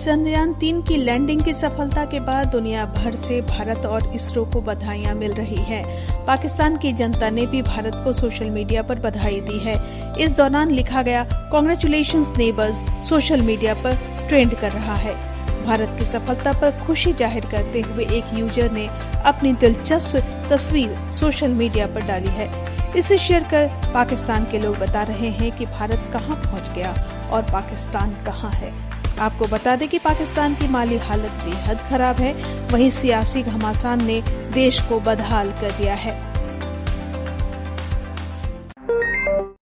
चंद्रयान तीन की लैंडिंग की सफलता के बाद दुनिया भर से भारत और इसरो को बधाइयाँ मिल रही है। पाकिस्तान की जनता ने भी भारत को सोशल मीडिया पर बधाई दी है। इस दौरान लिखा गया कॉन्ग्रेचुलेशन नेबर्स सोशल मीडिया पर ट्रेंड कर रहा है। भारत की सफलता पर खुशी ज़ाहिर करते हुए एक यूज़र ने अपनी दिलचस्प तस्वीर सोशल मीडिया पर डाली है। इसे शेयर कर पाकिस्तान के लोग बता रहे हैं कि भारत कहाँ पहुँच गया और पाकिस्तान कहाँ है। आपको बता दें कि पाकिस्तान की माली हालत बेहद खराब है। वहीं सियासी घमासान ने देश को बदहाल कर दिया है।